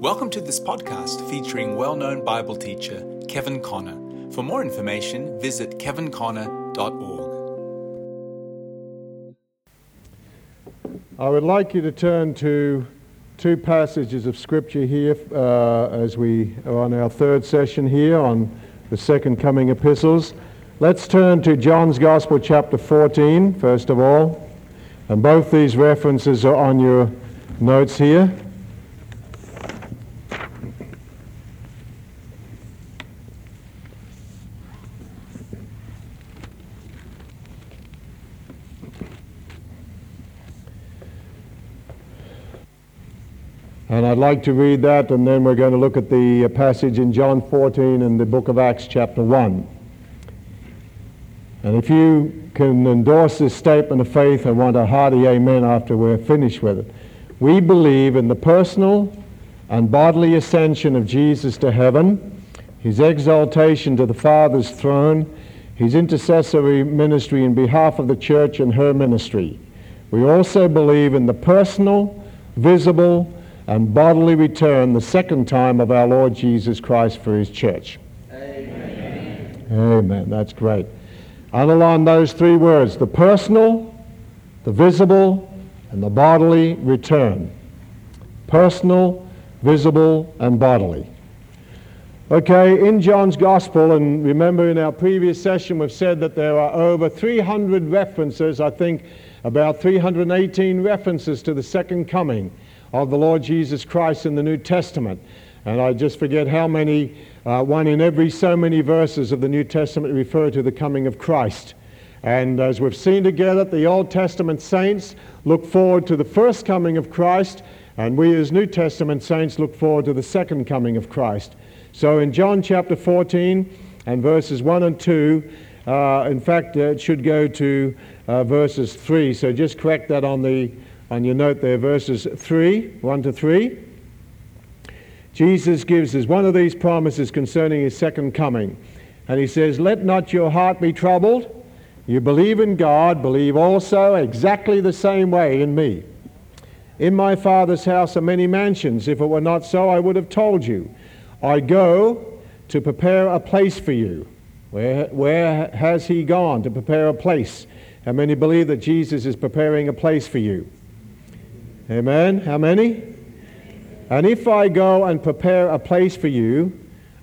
Welcome to this podcast featuring well known Bible teacher Kevin Conner. For more information, visit kevinconner.org. I would like you to turn to two passages of Scripture here uh, as we are on our third session here on the second coming epistles. Let's turn to John's Gospel, chapter 14, first of all. And both these references are on your notes here. I'd like to read that, and then we're going to look at the uh, passage in John 14 and the book of Acts, chapter 1. And if you can endorse this statement of faith, I want a hearty amen after we're finished with it. We believe in the personal and bodily ascension of Jesus to heaven, his exaltation to the Father's throne, his intercessory ministry in behalf of the church and her ministry. We also believe in the personal, visible, and bodily return the second time of our Lord Jesus Christ for his church. Amen. Amen. That's great. Underline those three words the personal, the visible, and the bodily return. Personal, visible, and bodily. Okay, in John's Gospel, and remember in our previous session we've said that there are over 300 references, I think about 318 references to the second coming of the Lord Jesus Christ in the New Testament. And I just forget how many, uh, one in every so many verses of the New Testament refer to the coming of Christ. And as we've seen together, the Old Testament saints look forward to the first coming of Christ, and we as New Testament saints look forward to the second coming of Christ. So in John chapter 14 and verses 1 and 2, uh, in fact, it should go to uh, verses 3. So just correct that on the on your note there, verses 3, 1 to 3. Jesus gives us one of these promises concerning his second coming. And he says, Let not your heart be troubled. You believe in God, believe also exactly the same way in me. In my Father's house are many mansions. If it were not so, I would have told you. I go to prepare a place for you. Where, where has he gone to prepare a place? How many believe that Jesus is preparing a place for you? Amen. How many? And if I go and prepare a place for you,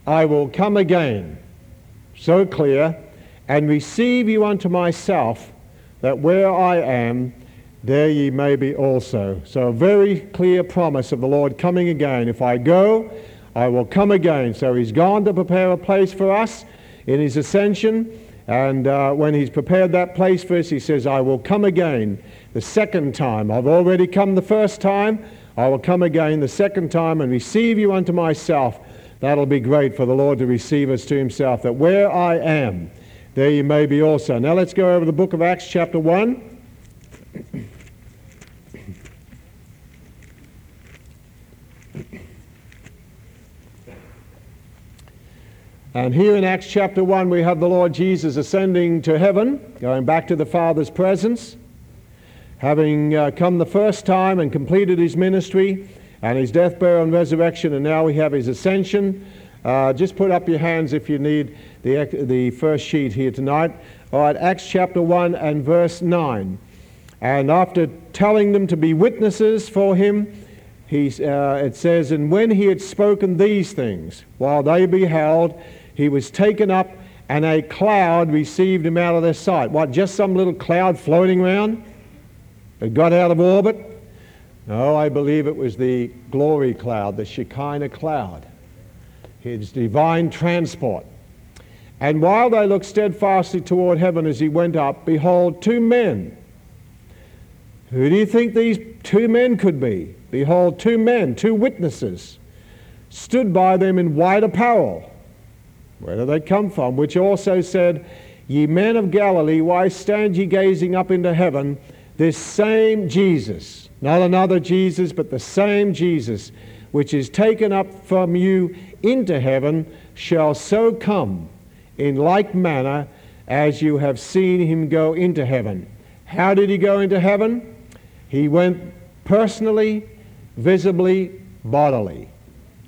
I will come again. So clear. And receive you unto myself, that where I am, there ye may be also. So a very clear promise of the Lord coming again. If I go, I will come again. So he's gone to prepare a place for us in his ascension. And uh, when he's prepared that place for us, he says, I will come again the second time. I've already come the first time. I will come again the second time and receive you unto myself. That'll be great for the Lord to receive us to himself, that where I am, there you may be also. Now let's go over the book of Acts, chapter 1. And here in Acts chapter 1, we have the Lord Jesus ascending to heaven, going back to the Father's presence having uh, come the first time and completed his ministry and his death, burial, and resurrection, and now we have his ascension. Uh, just put up your hands if you need the, the first sheet here tonight. All right, Acts chapter 1 and verse 9. And after telling them to be witnesses for him, he, uh, it says, And when he had spoken these things, while they beheld, he was taken up, and a cloud received him out of their sight. What, just some little cloud floating around? It got out of orbit? No, I believe it was the glory cloud, the Shekinah cloud, his divine transport. And while they looked steadfastly toward heaven as he went up, behold, two men. Who do you think these two men could be? Behold, two men, two witnesses, stood by them in white apparel. Where did they come from? Which also said, Ye men of Galilee, why stand ye gazing up into heaven? This same Jesus, not another Jesus, but the same Jesus, which is taken up from you into heaven, shall so come in like manner as you have seen him go into heaven. How did he go into heaven? He went personally, visibly, bodily.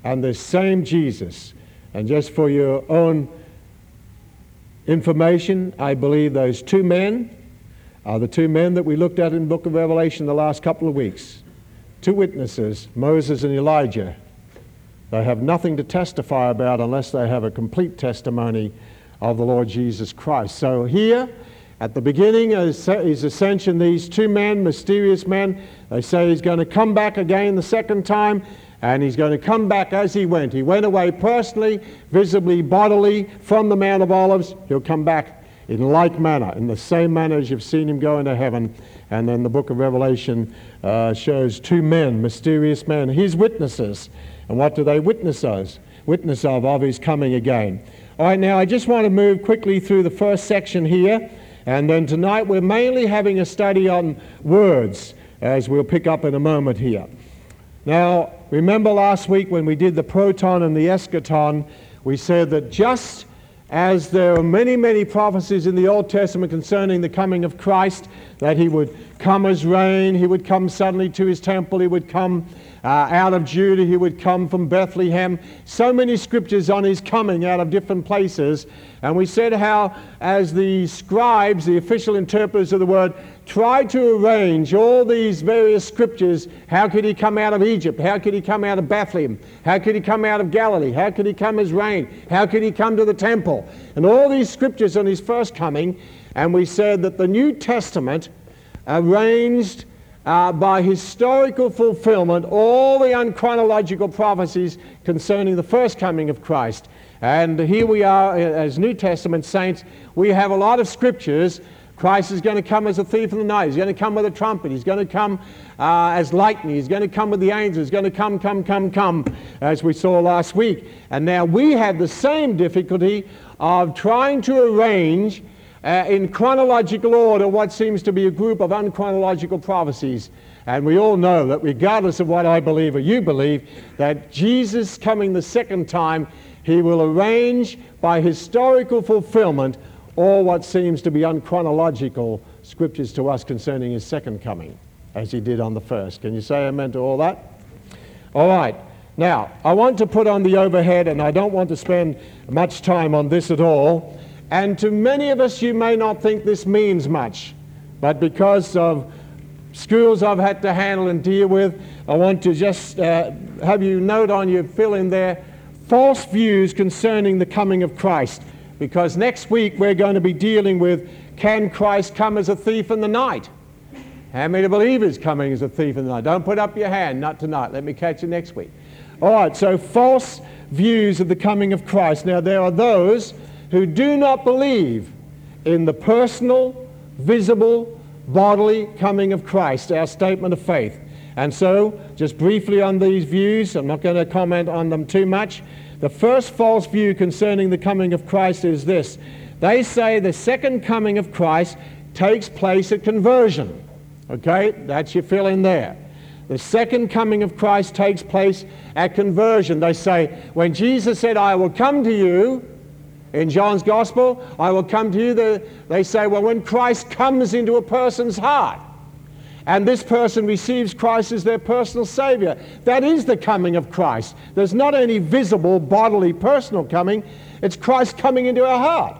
and the same Jesus. And just for your own information, I believe those two men are the two men that we looked at in the book of Revelation the last couple of weeks. Two witnesses, Moses and Elijah. They have nothing to testify about unless they have a complete testimony of the Lord Jesus Christ. So here, at the beginning uh, of his uh, ascension, these two men, mysterious men, they say he's going to come back again the second time, and he's going to come back as he went. He went away personally, visibly, bodily from the Mount of Olives. He'll come back in like manner, in the same manner as you've seen him go into heaven. And then the book of Revelation uh, shows two men, mysterious men, his witnesses. And what do they witness of? Witness of, of his coming again. All right, now I just want to move quickly through the first section here. And then tonight we're mainly having a study on words, as we'll pick up in a moment here. Now, remember last week when we did the proton and the eschaton, we said that just as there are many, many prophecies in the Old Testament concerning the coming of Christ, that he would come as rain, he would come suddenly to his temple, he would come uh, out of Judah, he would come from Bethlehem. So many scriptures on his coming out of different places. And we said how, as the scribes, the official interpreters of the word, tried to arrange all these various scriptures, how could he come out of Egypt? How could he come out of Bethlehem? How could he come out of Galilee? How could he come as rain? How could he come to the temple? And all these scriptures on his first coming. And we said that the New Testament arranged uh, by historical fulfillment all the unchronological prophecies concerning the first coming of Christ. And here we are uh, as New Testament saints. We have a lot of scriptures. Christ is going to come as a thief in the night. He's going to come with a trumpet. He's going to come uh, as lightning. He's going to come with the angels. He's going to come, come, come, come, as we saw last week. And now we have the same difficulty of trying to arrange uh, in chronological order what seems to be a group of unchronological prophecies. And we all know that regardless of what I believe or you believe, that Jesus coming the second time he will arrange by historical fulfillment all what seems to be unchronological scriptures to us concerning his second coming, as he did on the first. Can you say amen to all that? All right. Now, I want to put on the overhead, and I don't want to spend much time on this at all. And to many of us, you may not think this means much, but because of schools I've had to handle and deal with, I want to just uh, have you note on your fill in there false views concerning the coming of Christ. Because next week we're going to be dealing with can Christ come as a thief in the night? How many believe he's coming as a thief in the night? Don't put up your hand, not tonight. Let me catch you next week. All right, so false views of the coming of Christ. Now, there are those who do not believe in the personal, visible, bodily coming of Christ, our statement of faith. And so, just briefly on these views, I'm not going to comment on them too much. The first false view concerning the coming of Christ is this they say the second coming of Christ takes place at conversion. Okay, that's your fill in there. The second coming of Christ takes place at conversion. They say, when Jesus said, I will come to you, in John's Gospel, I will come to you, they say, well, when Christ comes into a person's heart, and this person receives Christ as their personal Savior. That is the coming of Christ. There's not any visible, bodily, personal coming, it's Christ coming into our heart.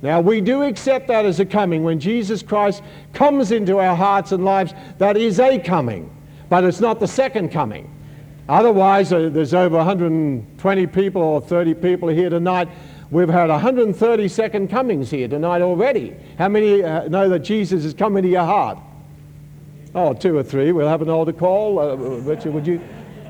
Now, we do accept that as a coming. When Jesus Christ comes into our hearts and lives, that is a coming, but it's not the second coming. Otherwise, uh, there's over 120 people or 30 people here tonight. We've had 130 second comings here tonight already. How many uh, know that Jesus is coming to your heart? Oh, two or three. We'll have an altar call. Uh, Richard, would you?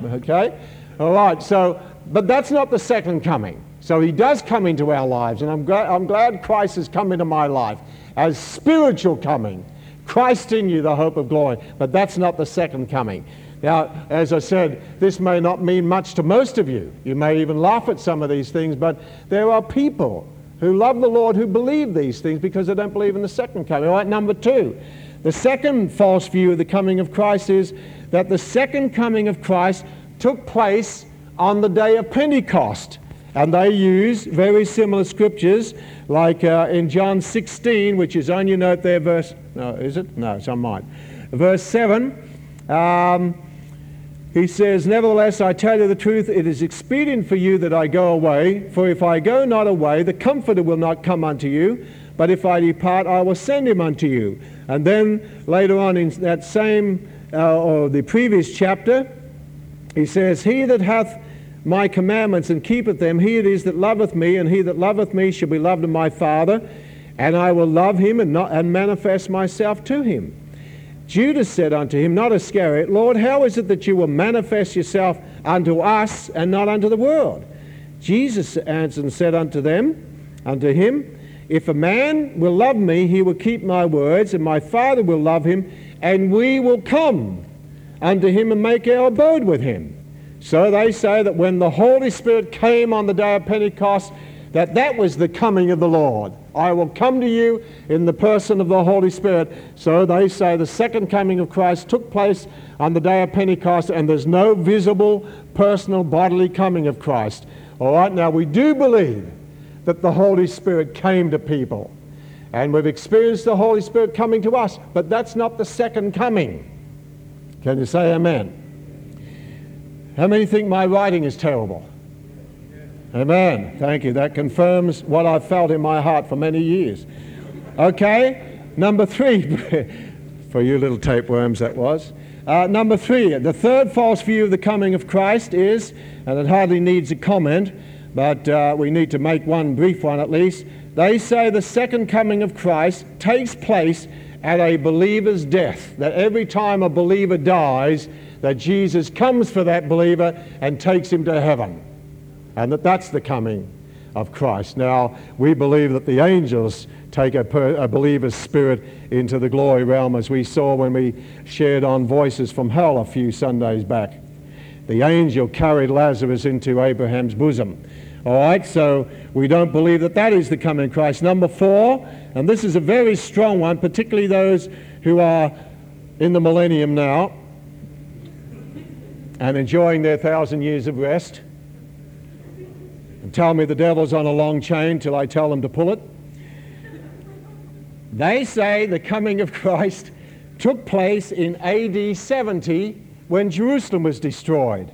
Okay. All right. So, but that's not the second coming. So he does come into our lives, and I'm, gra- I'm glad Christ has come into my life as spiritual coming. Christ in you, the hope of glory. But that's not the second coming. Now, as I said, this may not mean much to most of you. You may even laugh at some of these things, but there are people who love the Lord who believe these things because they don't believe in the second coming. All right, number two, the second false view of the coming of Christ is that the second coming of Christ took place on the day of Pentecost. And they use very similar scriptures, like uh, in John 16, which is on your note there, verse, no, is it? No, on mine. Verse 7. Um, he says, Nevertheless, I tell you the truth, it is expedient for you that I go away. For if I go not away, the Comforter will not come unto you. But if I depart, I will send him unto you. And then later on in that same, uh, or the previous chapter, he says, He that hath my commandments and keepeth them, he it is that loveth me, and he that loveth me shall be loved of my Father, and I will love him and, not, and manifest myself to him. Judas said unto him, not Iscariot, Lord, how is it that you will manifest yourself unto us and not unto the world? Jesus answered and said unto them, unto him, If a man will love me, he will keep my words, and my Father will love him, and we will come unto him and make our abode with him. So they say that when the Holy Spirit came on the day of Pentecost, that that was the coming of the Lord. I will come to you in the person of the Holy Spirit. So they say the second coming of Christ took place on the day of Pentecost, and there's no visible, personal, bodily coming of Christ. All right, now we do believe that the Holy Spirit came to people, and we've experienced the Holy Spirit coming to us, but that's not the second coming. Can you say amen? How many think my writing is terrible? Amen. Thank you. That confirms what I've felt in my heart for many years. Okay, number three, for you little tapeworms, that was. Uh, number three, the third false view of the coming of Christ is, and it hardly needs a comment, but uh, we need to make one brief one at least. They say the second coming of Christ takes place at a believer's death, that every time a believer dies, that Jesus comes for that believer and takes him to heaven and that that's the coming of Christ. Now, we believe that the angels take a, per, a, believer's spirit into the glory realm, as we saw when we shared on Voices from Hell a few Sundays back. The angel carried Lazarus into Abraham's bosom. All right, so we don't believe that that is the coming Christ. Number four, and this is a very strong one, particularly those who are in the millennium now and enjoying their thousand years of rest and tell me the devil's on a long chain till I tell them to pull it. They say the coming of Christ took place in AD 70 when Jerusalem was destroyed.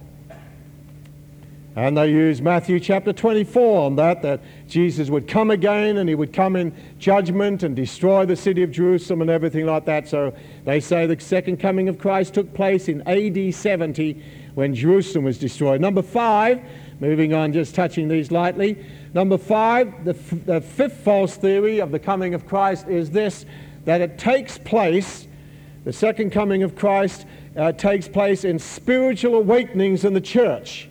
And they use Matthew chapter 24 on that, that Jesus would come again and he would come in judgment and destroy the city of Jerusalem and everything like that. So they say the second coming of Christ took place in AD 70 when Jerusalem was destroyed. Number five, Moving on, just touching these lightly. Number five, the, f- the fifth false theory of the coming of Christ is this that it takes place, the second coming of Christ uh, takes place in spiritual awakenings in the church.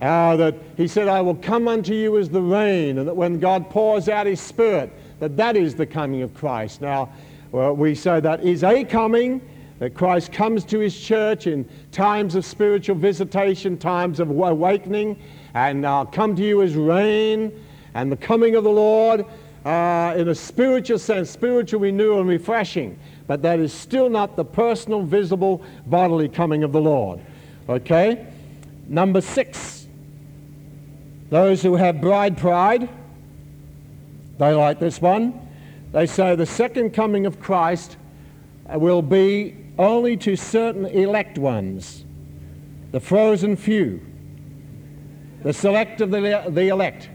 Uh, that he said, I will come unto you as the rain, and that when God pours out his spirit, that that is the coming of Christ. Now, well, we say that is a coming, that Christ comes to his church in times of spiritual visitation, times of awakening, and uh, come to you as rain and the coming of the Lord uh, in a spiritual sense, spiritual renewal and refreshing. But that is still not the personal, visible, bodily coming of the Lord. Okay? Number six, those who have bride pride, they like this one. They say the second coming of Christ will be only to certain elect ones, the frozen few, the select of the, the elect,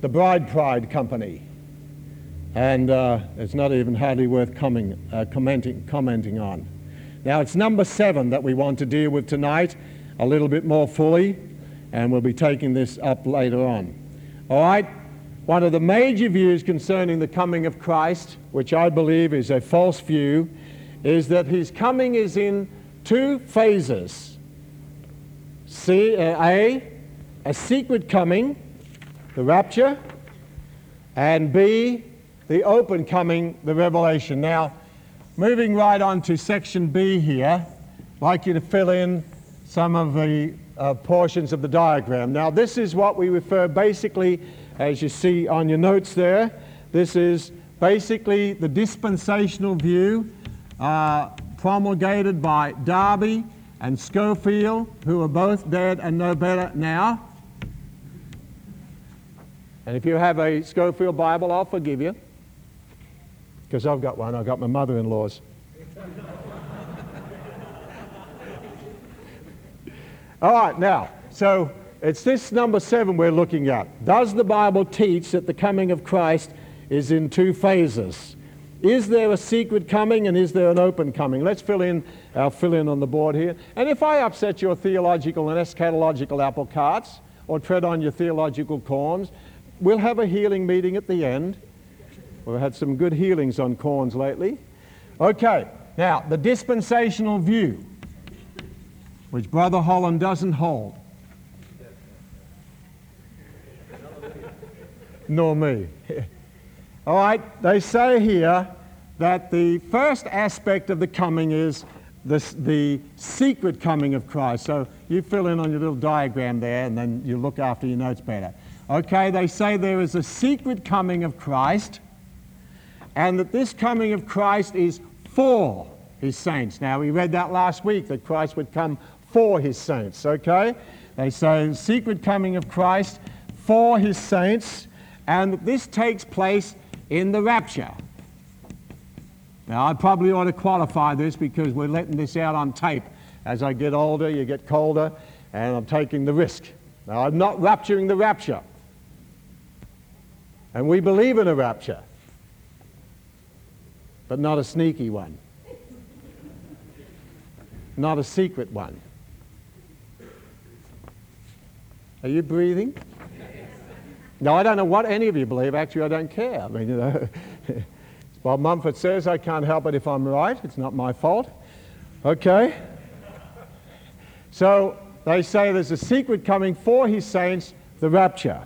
the bride pride company. And uh, it's not even hardly worth coming, uh, commenting, commenting on. Now, it's number seven that we want to deal with tonight a little bit more fully, and we'll be taking this up later on. All right? One of the major views concerning the coming of Christ, which I believe is a false view, is that his coming is in two phases. C, uh, A, a secret coming, the rapture, and B, the open coming, the revelation. Now, moving right on to section B here, I'd like you to fill in some of the uh, portions of the diagram. Now, this is what we refer basically, as you see on your notes there, this is basically the dispensational view uh, promulgated by Darby and Scofield, who are both dead and no better now. And if you have a Scofield Bible, I'll forgive you. Because I've got one. I've got my mother in law's. All right, now, so it's this number seven we're looking at. Does the Bible teach that the coming of Christ is in two phases? Is there a secret coming and is there an open coming? Let's fill in our fill in on the board here. And if I upset your theological and eschatological apple carts or tread on your theological corns, we'll have a healing meeting at the end. We've had some good healings on corns lately. Okay, now the dispensational view, which Brother Holland doesn't hold. Nor me. All right, they say here that the first aspect of the coming is this, the secret coming of Christ. So you fill in on your little diagram there and then you look after your notes better. Okay, they say there is a secret coming of Christ and that this coming of Christ is for his saints. Now, we read that last week that Christ would come for his saints, okay? They say secret coming of Christ for his saints, and that this takes place in the rapture. Now, I probably ought to qualify this because we're letting this out on tape. As I get older, you get colder, and I'm taking the risk. Now, I'm not rapturing the rapture. And we believe in a rapture, but not a sneaky one, not a secret one. Are you breathing? No, I don't know what any of you believe. Actually, I don't care. I mean, you know, Bob Mumford says I can't help it if I'm right. It's not my fault. Okay? So they say there's a secret coming for his saints, the rapture.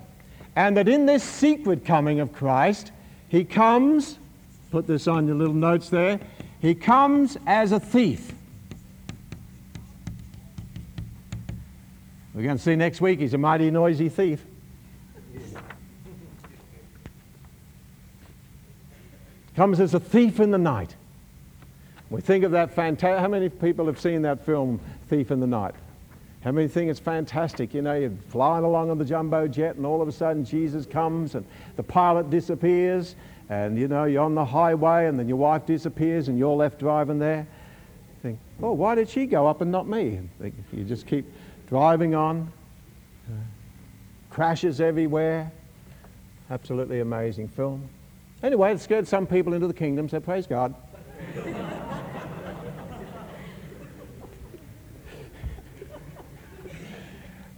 And that in this secret coming of Christ, he comes, put this on your little notes there, he comes as a thief. We're going to see next week he's a mighty noisy thief. Comes as a thief in the night. We think of that fantastic. How many people have seen that film, Thief in the Night? How many think it's fantastic? You know, you're flying along on the jumbo jet, and all of a sudden Jesus comes, and the pilot disappears, and you know, you're on the highway, and then your wife disappears, and you're left driving there. You think, oh, why did she go up and not me? You just keep driving on, crashes everywhere. Absolutely amazing film. Anyway, it scared some people into the kingdom, so praise God.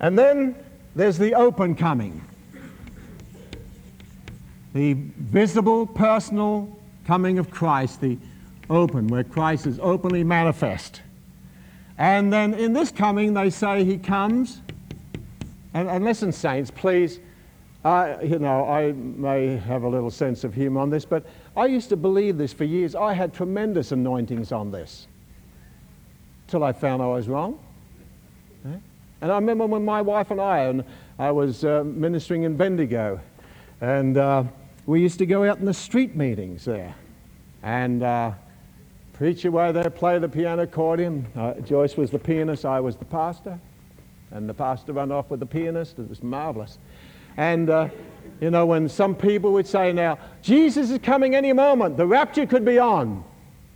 and then there's the open coming the visible, personal coming of Christ, the open, where Christ is openly manifest. And then in this coming, they say he comes. And, and listen, saints, please I, you know, I may have a little sense of humor on this, but I used to believe this for years. I had tremendous anointings on this till I found I was wrong. And I remember when my wife and I, and I was uh, ministering in Bendigo, and uh, we used to go out in the street meetings there and uh, preach away there, play the piano accordion. Uh, Joyce was the pianist, I was the pastor, and the pastor ran off with the pianist. It was marvelous. And, uh, you know, when some people would say now, Jesus is coming any moment, the rapture could be on.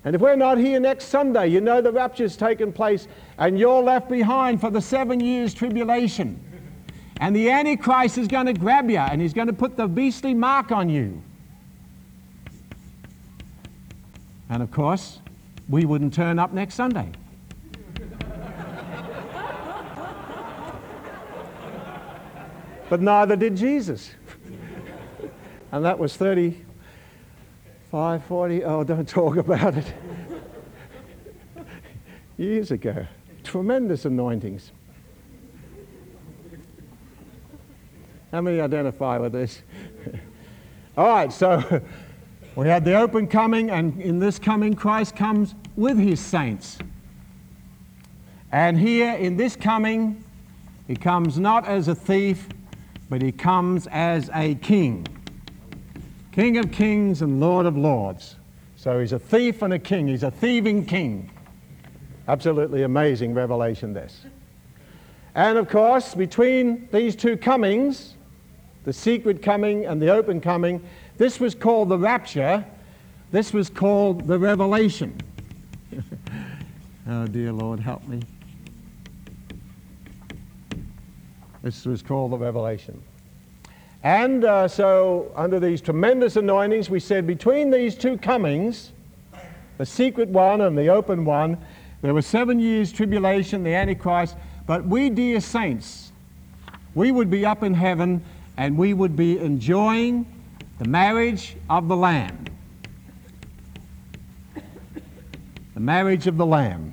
And if we're not here next Sunday, you know the rapture's taken place and you're left behind for the seven years tribulation. And the Antichrist is going to grab you and he's going to put the beastly mark on you. And of course, we wouldn't turn up next Sunday. But neither did Jesus. and that was 35, 40, oh, don't talk about it. Years ago. Tremendous anointings. How many identify with this? All right, so we had the open coming, and in this coming, Christ comes with his saints. And here in this coming, he comes not as a thief, but he comes as a king. King of kings and Lord of lords. So he's a thief and a king. He's a thieving king. Absolutely amazing revelation, this. And of course, between these two comings, the secret coming and the open coming, this was called the rapture. This was called the revelation. oh, dear Lord, help me. This was called the Revelation. And uh, so, under these tremendous anointings, we said between these two comings, the secret one and the open one, there was seven years tribulation, the Antichrist. But we, dear saints, we would be up in heaven and we would be enjoying the marriage of the Lamb. The marriage of the Lamb.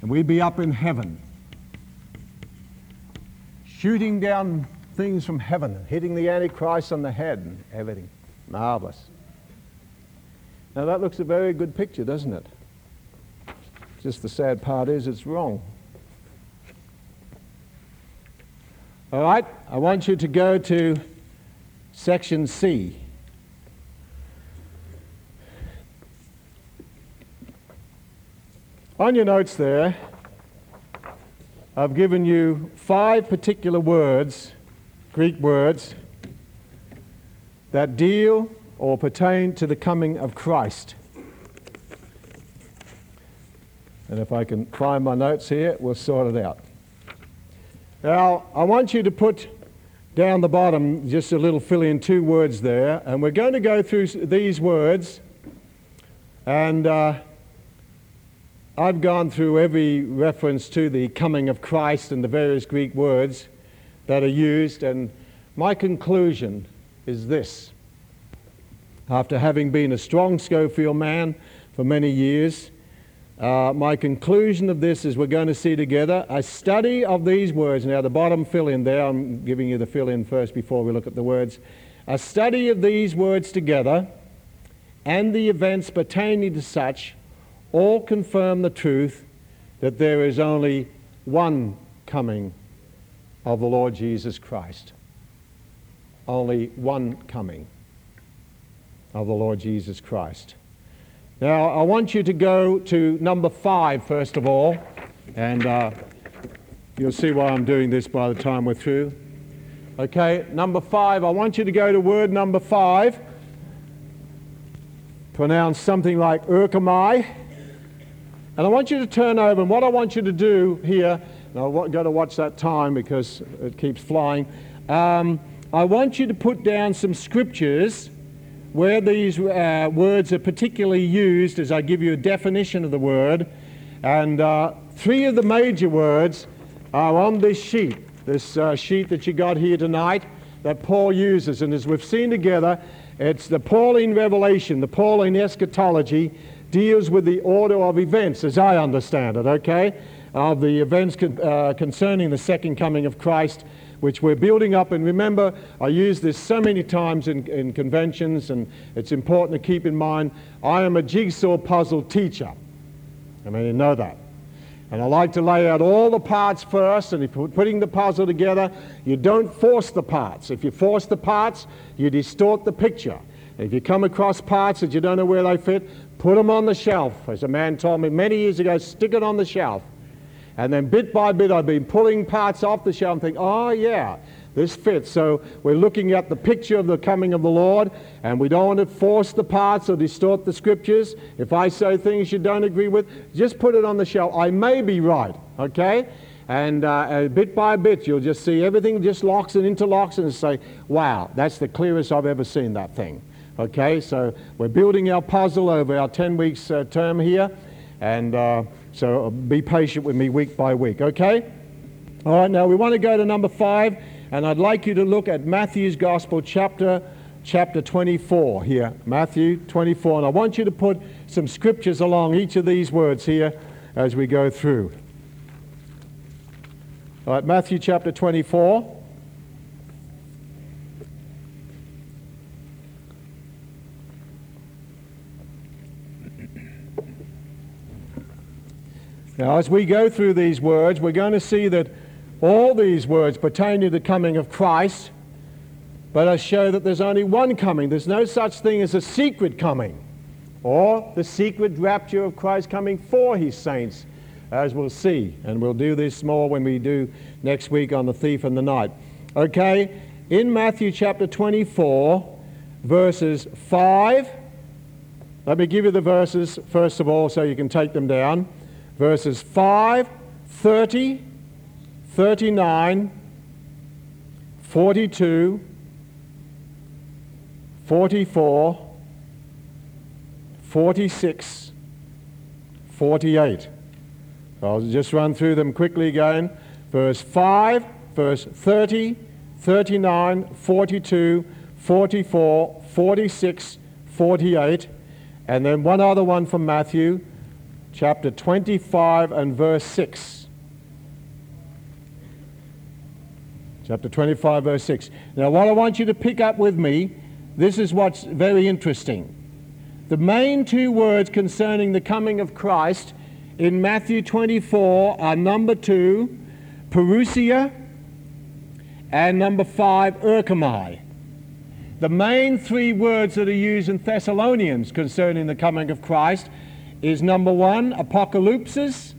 And we'd be up in heaven, shooting down things from heaven, hitting the Antichrist on the head and everything. Marvelous. Now that looks a very good picture, doesn't it? Just the sad part is it's wrong. All right, I want you to go to section C. On your notes there, I've given you five particular words, Greek words, that deal or pertain to the coming of Christ. And if I can find my notes here, we'll sort it out. Now, I want you to put down the bottom just a little fill in two words there, and we're going to go through these words. And uh, I've gone through every reference to the coming of Christ and the various Greek words that are used, and my conclusion is this. After having been a strong Scofield man for many years, uh, my conclusion of this is we're going to see together a study of these words. Now, the bottom fill in there, I'm giving you the fill in first before we look at the words. A study of these words together and the events pertaining to such all confirm the truth that there is only one coming of the Lord Jesus Christ. Only one coming of the Lord Jesus Christ. Now, I want you to go to number five, first of all, and uh, you'll see why I'm doing this by the time we're through. Okay, number five, I want you to go to word number five, pronounce something like erchomai, and I want you to turn over, and what I want you to do here, and I've got to watch that time because it keeps flying. Um, I want you to put down some scriptures where these uh, words are particularly used as I give you a definition of the word. And uh, three of the major words are on this sheet, this uh, sheet that you got here tonight that Paul uses. And as we've seen together, it's the Pauline revelation, the Pauline eschatology deals with the order of events, as I understand it, okay? Of the events con- uh, concerning the second coming of Christ which we're building up. And remember, I use this so many times in, in conventions, and it's important to keep in mind I am a jigsaw puzzle teacher. I mean, you know that. And I like to lay out all the parts first, and if you're putting the puzzle together, you don't force the parts. If you force the parts, you distort the picture. If you come across parts that you don't know where they fit, put them on the shelf. As a man told me many years ago, stick it on the shelf. And then bit by bit, I've been pulling parts off the shelf and thinking, oh, yeah, this fits. So we're looking at the picture of the coming of the Lord, and we don't want to force the parts or distort the scriptures. If I say things you don't agree with, just put it on the shelf. I may be right, okay? And uh, bit by bit, you'll just see everything just locks and interlocks and say, wow, that's the clearest I've ever seen that thing. Okay, so we're building our puzzle over our 10 weeks uh, term here, and uh, so be patient with me week by week, okay? All right, now we want to go to number five, and I'd like you to look at Matthew's Gospel, chapter, chapter 24 here. Matthew 24. And I want you to put some scriptures along each of these words here as we go through. All right, Matthew chapter 24. Now, as we go through these words, we're going to see that all these words pertain to the coming of Christ, but I show that there's only one coming. There's no such thing as a secret coming or the secret rapture of Christ coming for his saints, as we'll see. And we'll do this more when we do next week on the thief in the night. Okay, in Matthew chapter 24, verses 5. Let me give you the verses first of all so you can take them down verses 5, 30, 39, 42, 44, 46, 48. I'll just run through them quickly again. Verse 5, verse 30, 39, 42, 44, 46, 48, and then one other one from Matthew, chapter 25 and verse 6. Chapter 25, verse 6. Now, what I want you to pick up with me, this is what's very interesting. The main two words concerning the coming of Christ in Matthew 24 are number two, parousia, and number five, erchomai. The main three words that are used in Thessalonians concerning the coming of Christ is number one, apocalypsis,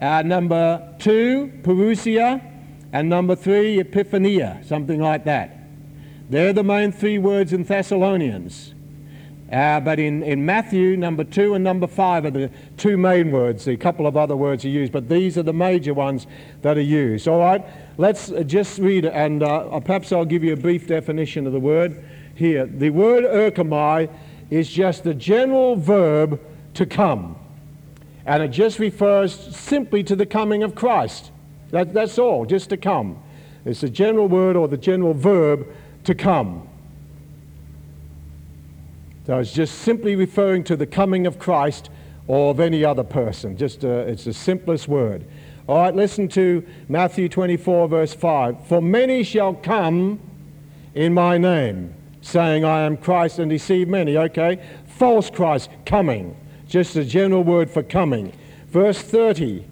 uh, number two, parousia, and number three, epiphania, something like that. They're the main three words in Thessalonians. Uh, but in, in Matthew, number two and number five are the two main words. A couple of other words are used, but these are the major ones that are used. All right, let's just read and uh, perhaps I'll give you a brief definition of the word here. The word erchomai is just the general verb to come, and it just refers simply to the coming of Christ. That, that's all, just to come. It's the general word or the general verb to come. So it's just simply referring to the coming of Christ or of any other person. Just uh, it's the simplest word. All right, listen to Matthew 24, verse 5. For many shall come in my name, saying, I am Christ, and deceive many. Okay? False Christ, coming. Just a general word for coming. Verse 30.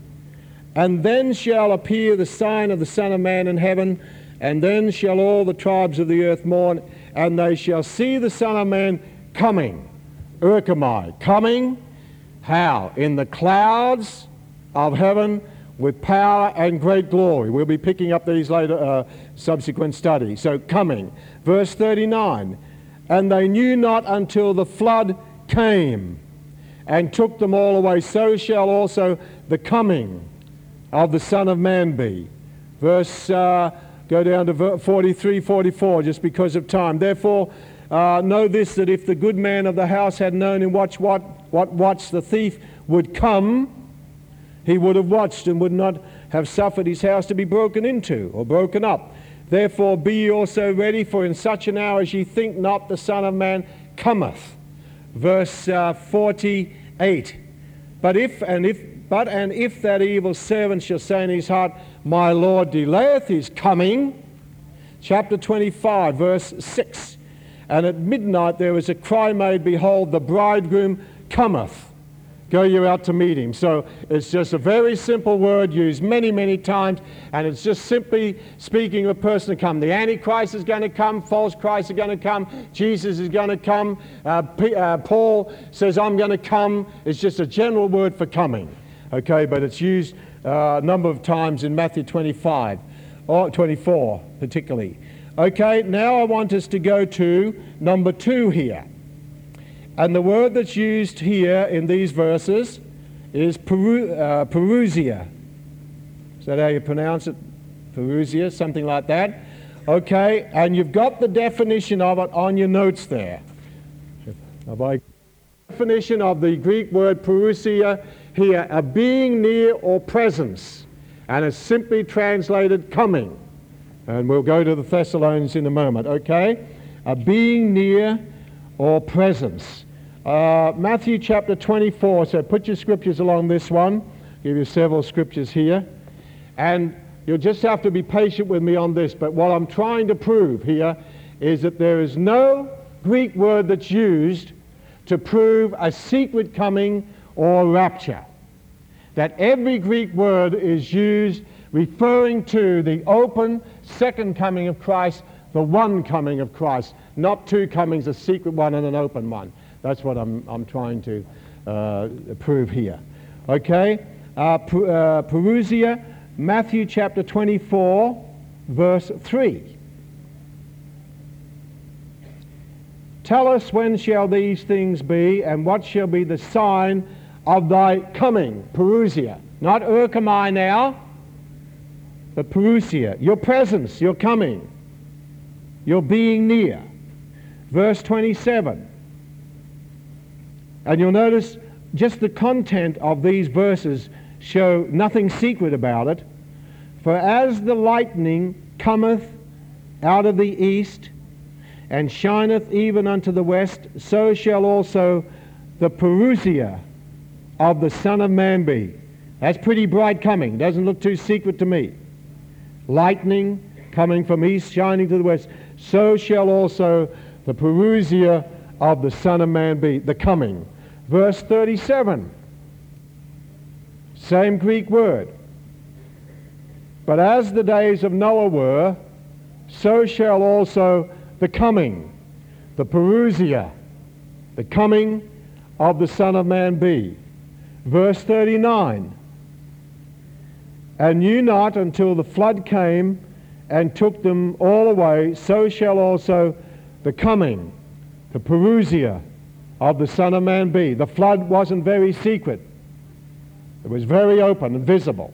And then shall appear the sign of the Son of Man in heaven, and then shall all the tribes of the earth mourn, and they shall see the Son of Man coming. Erchomai, coming. How? In the clouds of heaven with power and great glory. We'll be picking up these later, uh, subsequent studies. So, coming. Verse 39 And they knew not until the flood came and took them all away. So shall also the coming of the Son of Man be. Verse, uh, go down to 43, 44, just because of time. Therefore, uh, know this that if the good man of the house had known in watch what, what watch the thief would come, he would have watched and would not have suffered his house to be broken into or broken up. Therefore be ye also ready, for in such an hour as ye think not, the Son of Man cometh. Verse uh, 48. But if and if but and if that evil servant shall say in his heart, My Lord delayeth his coming, chapter 25, verse 6. And at midnight there was a cry made, Behold, the bridegroom cometh. Go you out to meet him. So it's just a very simple word used many, many times, and it's just simply speaking of a person to come. The Antichrist is going to come, false Christ is going to come, Jesus is going to come. Uh, P- uh, Paul says, I'm going to come. It's just a general word for coming. Okay, but it's used uh, a number of times in Matthew 25, or 24 particularly. Okay, now I want us to go to number two here. And the word that's used here in these verses is peru, uh, parousia. Is that how you pronounce it? Parousia, something like that. Okay, and you've got the definition of it on your notes there. Have I definition of the Greek word parousia here, a being near or presence, and it's simply translated coming. And we'll go to the Thessalonians in a moment, okay? A being near or presence. Uh, Matthew chapter 24. So put your scriptures along this one. I'll give you several scriptures here. And you'll just have to be patient with me on this. But what I'm trying to prove here is that there is no Greek word that's used to prove a secret coming or rapture. That every Greek word is used referring to the open second coming of Christ, the one coming of Christ, not two comings, a secret one and an open one. That's what I'm, I'm trying to uh, prove here. Okay? Uh, uh, Parousia, Matthew chapter 24, verse 3. Tell us when shall these things be, and what shall be the sign of thy coming? Parousia. Not erchomai now, but Parousia, your presence, your coming. You're being near. Verse 27. And you'll notice just the content of these verses show nothing secret about it. For as the lightning cometh out of the east, and shineth even unto the west, so shall also the parousia of the Son of Man be. That's pretty bright coming. Doesn't look too secret to me. Lightning coming from east, shining to the west. So shall also the parousia of the Son of Man be. The coming. Verse 37. Same Greek word. But as the days of Noah were, so shall also the coming, the parousia, the coming of the Son of Man be. Verse 39 And knew not until the flood came and took them all away, so shall also the coming, the parousia of the Son of Man be. The flood wasn't very secret, it was very open and visible.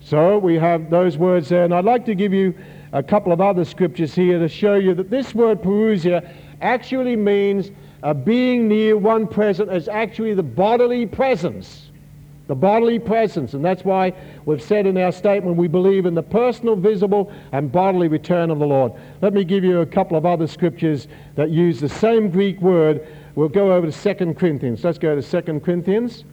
So we have those words there, and I'd like to give you a couple of other scriptures here to show you that this word parousia actually means uh, being near one present as actually the bodily presence. The bodily presence. And that's why we've said in our statement we believe in the personal, visible, and bodily return of the Lord. Let me give you a couple of other scriptures that use the same Greek word. We'll go over to 2 Corinthians. Let's go to 2 Corinthians.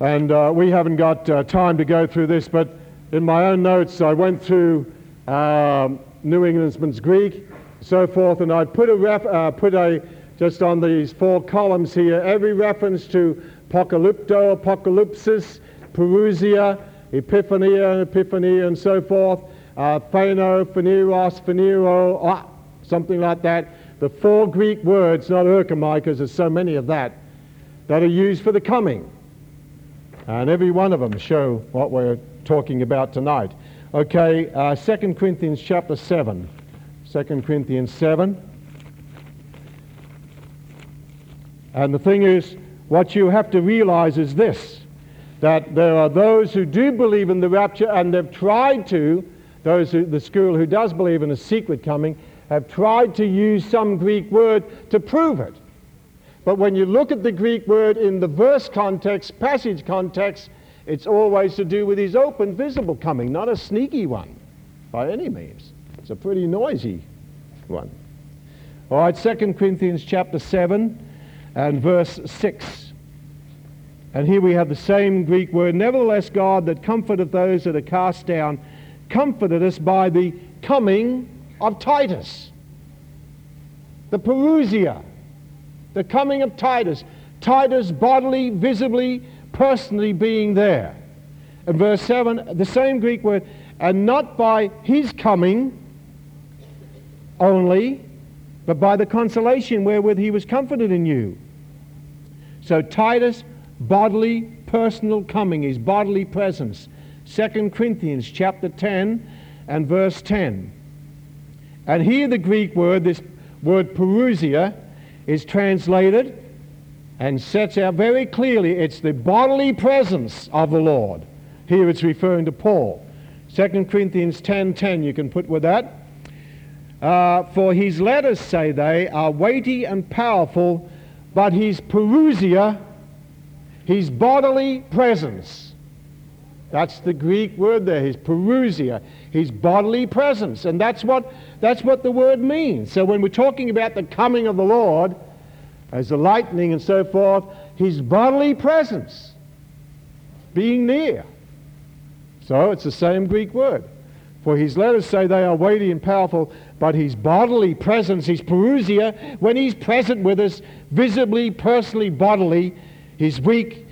And uh, we haven't got uh, time to go through this, but in my own notes, I went through um, New Englishman's Greek, so forth, and I put a, ref, uh, put a just on these four columns here every reference to apocalypto, apocalypsis, parousia, epiphania, epiphania, and so forth, uh, phano, phaneros, phanero, ah, something like that. The four Greek words, not erchomai, because there's so many of that, that are used for the coming. And every one of them show what we're talking about tonight. Okay, uh, 2 Corinthians chapter 7. 2 Corinthians 7. And the thing is, what you have to realize is this that there are those who do believe in the rapture and they've tried to, those who, the school who does believe in a secret coming, have tried to use some Greek word to prove it. But when you look at the Greek word in the verse context, passage context, it's always to do with his open, visible coming, not a sneaky one by any means. It's a pretty noisy one. All right, 2 Corinthians chapter 7 and verse 6. And here we have the same Greek word. Nevertheless, God that comforteth those that are cast down, comforted us by the coming of Titus. The Parousia, the coming of Titus. Titus bodily, visibly, personally being there. And verse 7, the same Greek word, and not by his coming only, but by the consolation wherewith he was comforted in you. So Titus, bodily, personal coming, his bodily presence. 2 Corinthians chapter 10 and verse 10. And here the Greek word, this word parousia, is translated and sets out very clearly it's the bodily presence of the Lord. Here it's referring to Paul. 2 Corinthians 10.10 10, you can put with that. Uh, for his letters, say they, are weighty and powerful, but his parousia, his bodily presence, that's the Greek word there, his parousia, his bodily presence. And that's what, that's what the word means. So when we're talking about the coming of the Lord, as the lightning and so forth, his bodily presence, being near. So it's the same Greek word. For his letters say they are weighty and powerful, but his bodily presence, his parousia, when he's present with us, visibly, personally, bodily, he's weak,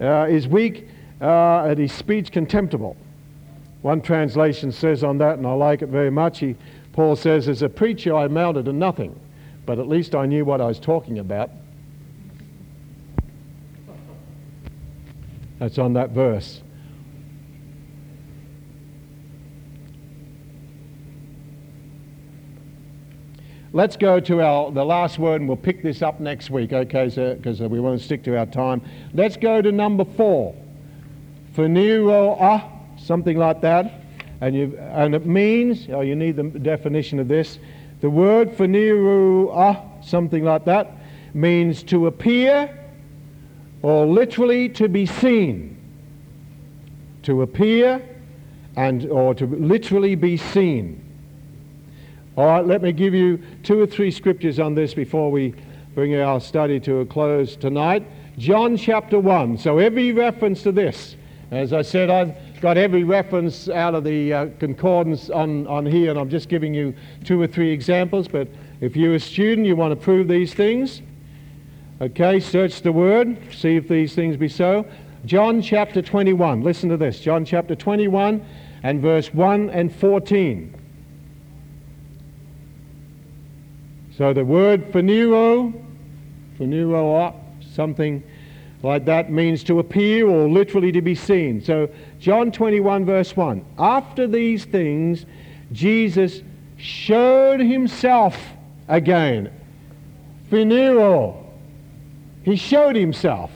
uh, weak, uh, and his speech contemptible. One translation says on that, and I like it very much, he, Paul says, As a preacher, I amounted to nothing but at least I knew what I was talking about. That's on that verse. Let's go to our the last word, and we'll pick this up next week, okay? Because uh, we want to stick to our time. Let's go to number four. Phaneroa ah, something like that. And, you, and it means, oh, you need the definition of this. The word phaneroo, ah, something like that, means to appear or literally to be seen. To appear and or to literally be seen. All right, let me give you two or three scriptures on this before we bring our study to a close tonight. John chapter 1. So every reference to this, as I said, I've got every reference out of the uh, concordance on, on here, and I'm just giving you two or three examples. But if you're a student, you want to prove these things, okay, search the word, see if these things be so. John chapter 21. Listen to this. John chapter 21 and verse 1 and 14. So the word phaneroo, phaneroo, something like that means to appear or literally to be seen. So John 21 verse 1. After these things, Jesus showed himself again. Phaneroo. He showed himself.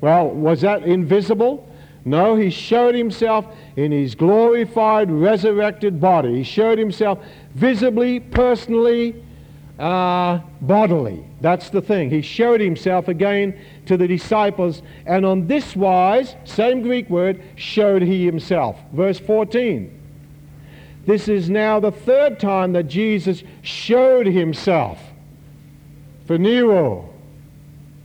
Well, was that invisible? No, he showed himself in his glorified, resurrected body. He showed himself visibly, personally, uh, bodily. That's the thing. He showed himself again to the disciples, and on this wise, same Greek word, showed he himself. Verse 14. This is now the third time that Jesus showed himself. Phaneroo,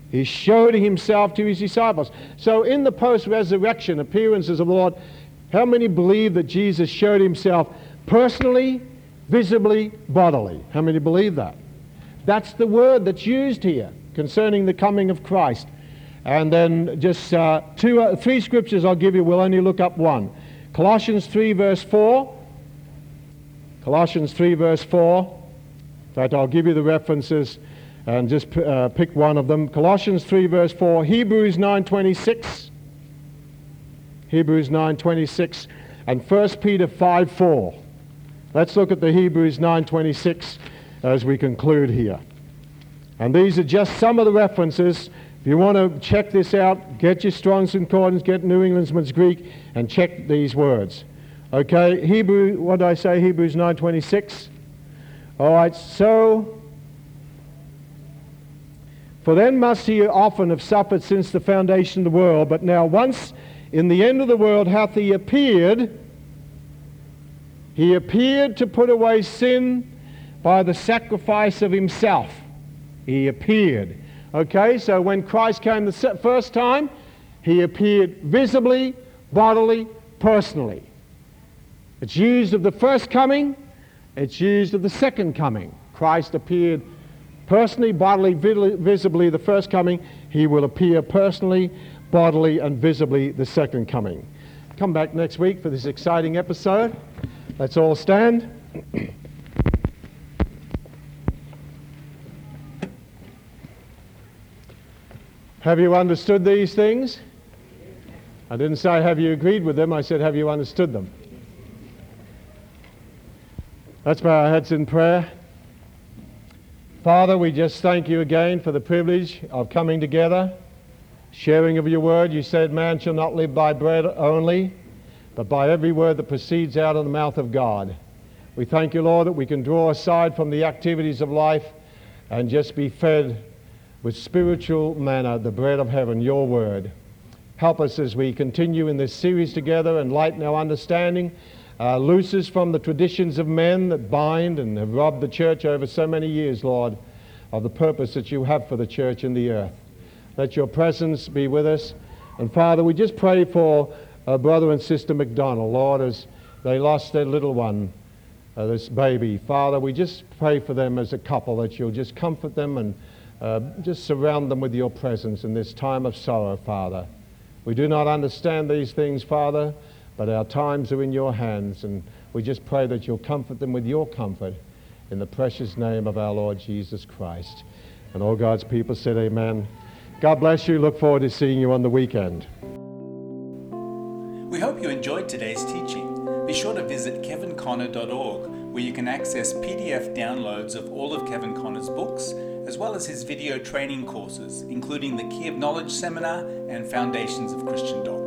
He showed himself to his disciples. So, in the post resurrection appearances of the Lord, how many believe that Jesus showed himself personally, visibly, bodily? How many believe that? That's the word that's used here concerning the coming of Christ. And then just uh, two, uh, three scriptures I'll give you. We'll only look up one. Colossians 3, verse 4. Colossians 3, verse 4. In fact, I'll give you the references and just uh, pick one of them. Colossians 3, verse 4. Hebrews 9, 26. Hebrews 9, 26. And 1 Peter 5, 4. Let's look at the Hebrews 9, 26 as we conclude here. And these are just some of the references. If you want to check this out, get your Strong's Concordance, get New Englishman's Greek, and check these words. Okay, Hebrew, what did I say? Hebrews 9.26. All right, so, for then must he often have suffered since the foundation of the world, but now once in the end of the world hath he appeared, he appeared to put away sin by the sacrifice of himself he appeared. Okay, so when Christ came the first time, he appeared visibly, bodily, personally. It's used of the first coming, it's used of the second coming. Christ appeared personally, bodily, visibly the first coming. He will appear personally, bodily, and visibly the second coming. Come back next week for this exciting episode. Let's all stand. Have you understood these things? I didn't say, have you agreed with them? I said, have you understood them? Let's bow our heads in prayer. Father, we just thank you again for the privilege of coming together, sharing of your word. You said, Man shall not live by bread only, but by every word that proceeds out of the mouth of God. We thank you, Lord, that we can draw aside from the activities of life and just be fed with spiritual manna, the bread of heaven, your word. Help us as we continue in this series together and lighten our understanding. Uh, loose us from the traditions of men that bind and have robbed the church over so many years, Lord, of the purpose that you have for the church in the earth. Let your presence be with us. And Father, we just pray for uh, brother and sister McDonald, Lord, as they lost their little one, uh, this baby. Father, we just pray for them as a couple that you'll just comfort them and uh, just surround them with your presence in this time of sorrow, Father. We do not understand these things, Father, but our times are in your hands, and we just pray that you'll comfort them with your comfort in the precious name of our Lord Jesus Christ. And all God's people said, Amen. God bless you. Look forward to seeing you on the weekend. We hope you enjoyed today's teaching. Be sure to visit kevinconner.org where you can access PDF downloads of all of Kevin Conner's books as well as his video training courses, including the Key of Knowledge Seminar and Foundations of Christian Doctrine.